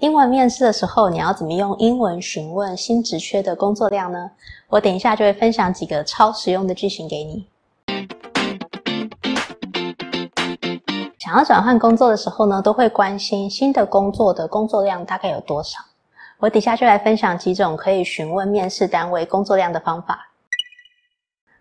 英文面试的时候，你要怎么用英文询问新职缺的工作量呢？我等一下就会分享几个超实用的句型给你。想要转换工作的时候呢，都会关心新的工作的工作量大概有多少。我底下就来分享几种可以询问面试单位工作量的方法。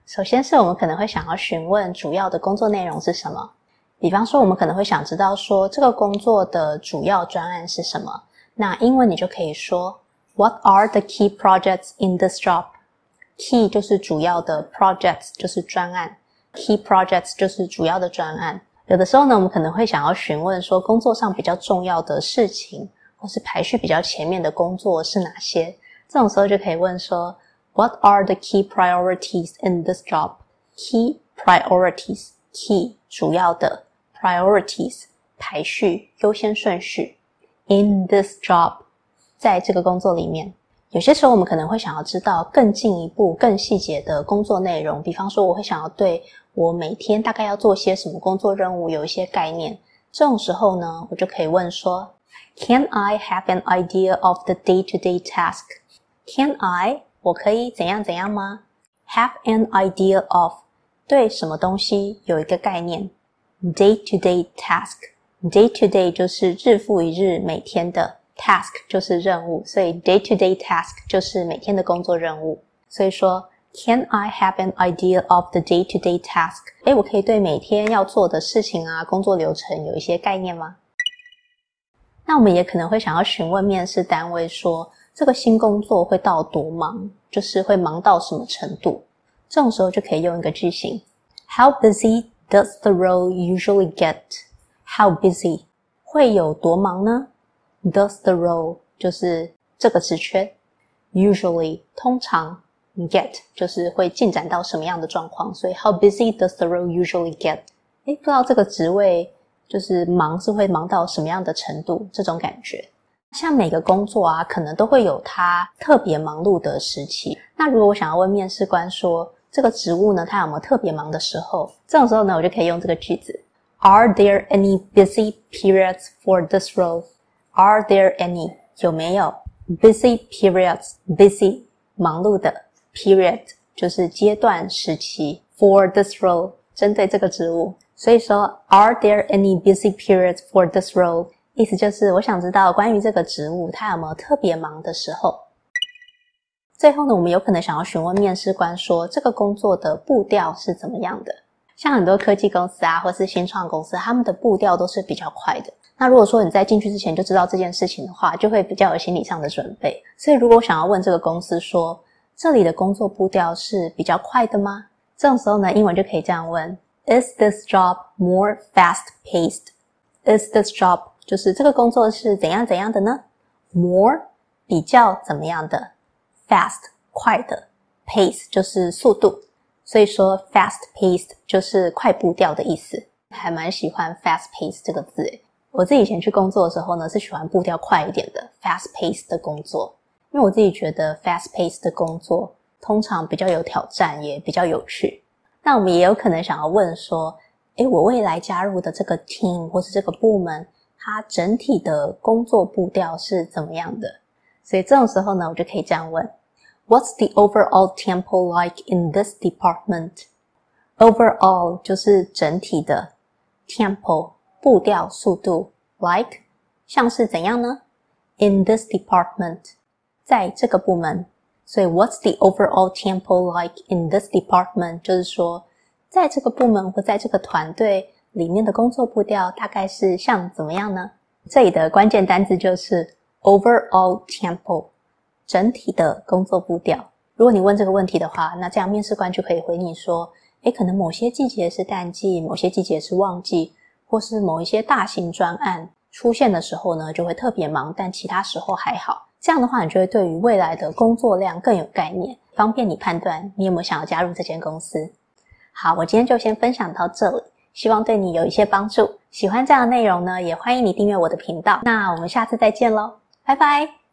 首先是我们可能会想要询问主要的工作内容是什么，比方说我们可能会想知道说这个工作的主要专案是什么。那英文你就可以说 What are the key projects in this job? Key 就是主要的，projects 就是专案，key projects 就是主要的专案。有的时候呢，我们可能会想要询问说工作上比较重要的事情。或是排序比较前面的工作是哪些？这种时候就可以问说，What are the key priorities in this job? Key priorities, key 主要的 priorities 排序优先顺序 in this job 在这个工作里面，有些时候我们可能会想要知道更进一步、更细节的工作内容。比方说，我会想要对我每天大概要做些什么工作任务有一些概念。这种时候呢，我就可以问说。Can I have an idea of the day-to-day task? Can I? 我可以怎样怎样吗？Have an idea of 对什么东西有一个概念。Day-to-day task. Day-to-day 就是日复一日每天的 task 就是任务，所以 day-to-day task 就是每天的工作任务。所以说，Can I have an idea of the day-to-day task? 诶，我可以对每天要做的事情啊，工作流程有一些概念吗？那我们也可能会想要询问面试单位说，这个新工作会到多忙，就是会忙到什么程度？这种时候就可以用一个句型：How busy does the role usually get? How busy 会有多忙呢？Does the role 就是这个职缺，usually 通常，get 就是会进展到什么样的状况？所以 How busy does the role usually get？诶，不知道这个职位。就是忙是会忙到什么样的程度？这种感觉，像每个工作啊，可能都会有它特别忙碌的时期。那如果我想要问面试官说，这个职务呢，它有没有特别忙的时候？这种时候呢，我就可以用这个句子：Are there any busy periods for this role? Are there any 有没有 busy periods? Busy 忙碌的 period 就是阶段时期 for this role 针对这个职务。所以说，Are there any busy periods for this role？意思就是我想知道关于这个职务，它有没有特别忙的时候。最后呢，我们有可能想要询问面试官说，这个工作的步调是怎么样的？像很多科技公司啊，或是新创公司，他们的步调都是比较快的。那如果说你在进去之前就知道这件事情的话，就会比较有心理上的准备。所以，如果想要问这个公司说，这里的工作步调是比较快的吗？这种时候呢，英文就可以这样问。Is this job more fast-paced? Is this job 就是这个工作是怎样怎样的呢？More 比较怎么样的？Fast 快的，pace 就是速度，所以说 fast-paced 就是快步调的意思。还蛮喜欢 fast-paced 这个字诶。我自己以前去工作的时候呢，是喜欢步调快一点的 fast-paced 的工作，因为我自己觉得 fast-paced 的工作通常比较有挑战，也比较有趣。那我们也有可能想要问说，诶，我未来加入的这个 team 或是这个部门，它整体的工作步调是怎么样的？所以这种时候呢，我就可以这样问 ：What's the overall tempo like in this department？Overall 就是整体的 tempo 步调速度，like 像是怎样呢？In this department，在这个部门。所以，What's the overall tempo like in this department？就是说，在这个部门或在这个团队里面的工作步调大概是像怎么样呢？这里的关键单字就是 overall tempo， 整体的工作步调。如果你问这个问题的话，那这样面试官就可以回你说：诶，可能某些季节是淡季，某些季节是旺季，或是某一些大型专案出现的时候呢，就会特别忙，但其他时候还好。这样的话，你就会对于未来的工作量更有概念，方便你判断你有没有想要加入这间公司。好，我今天就先分享到这里，希望对你有一些帮助。喜欢这样的内容呢，也欢迎你订阅我的频道。那我们下次再见喽，拜拜。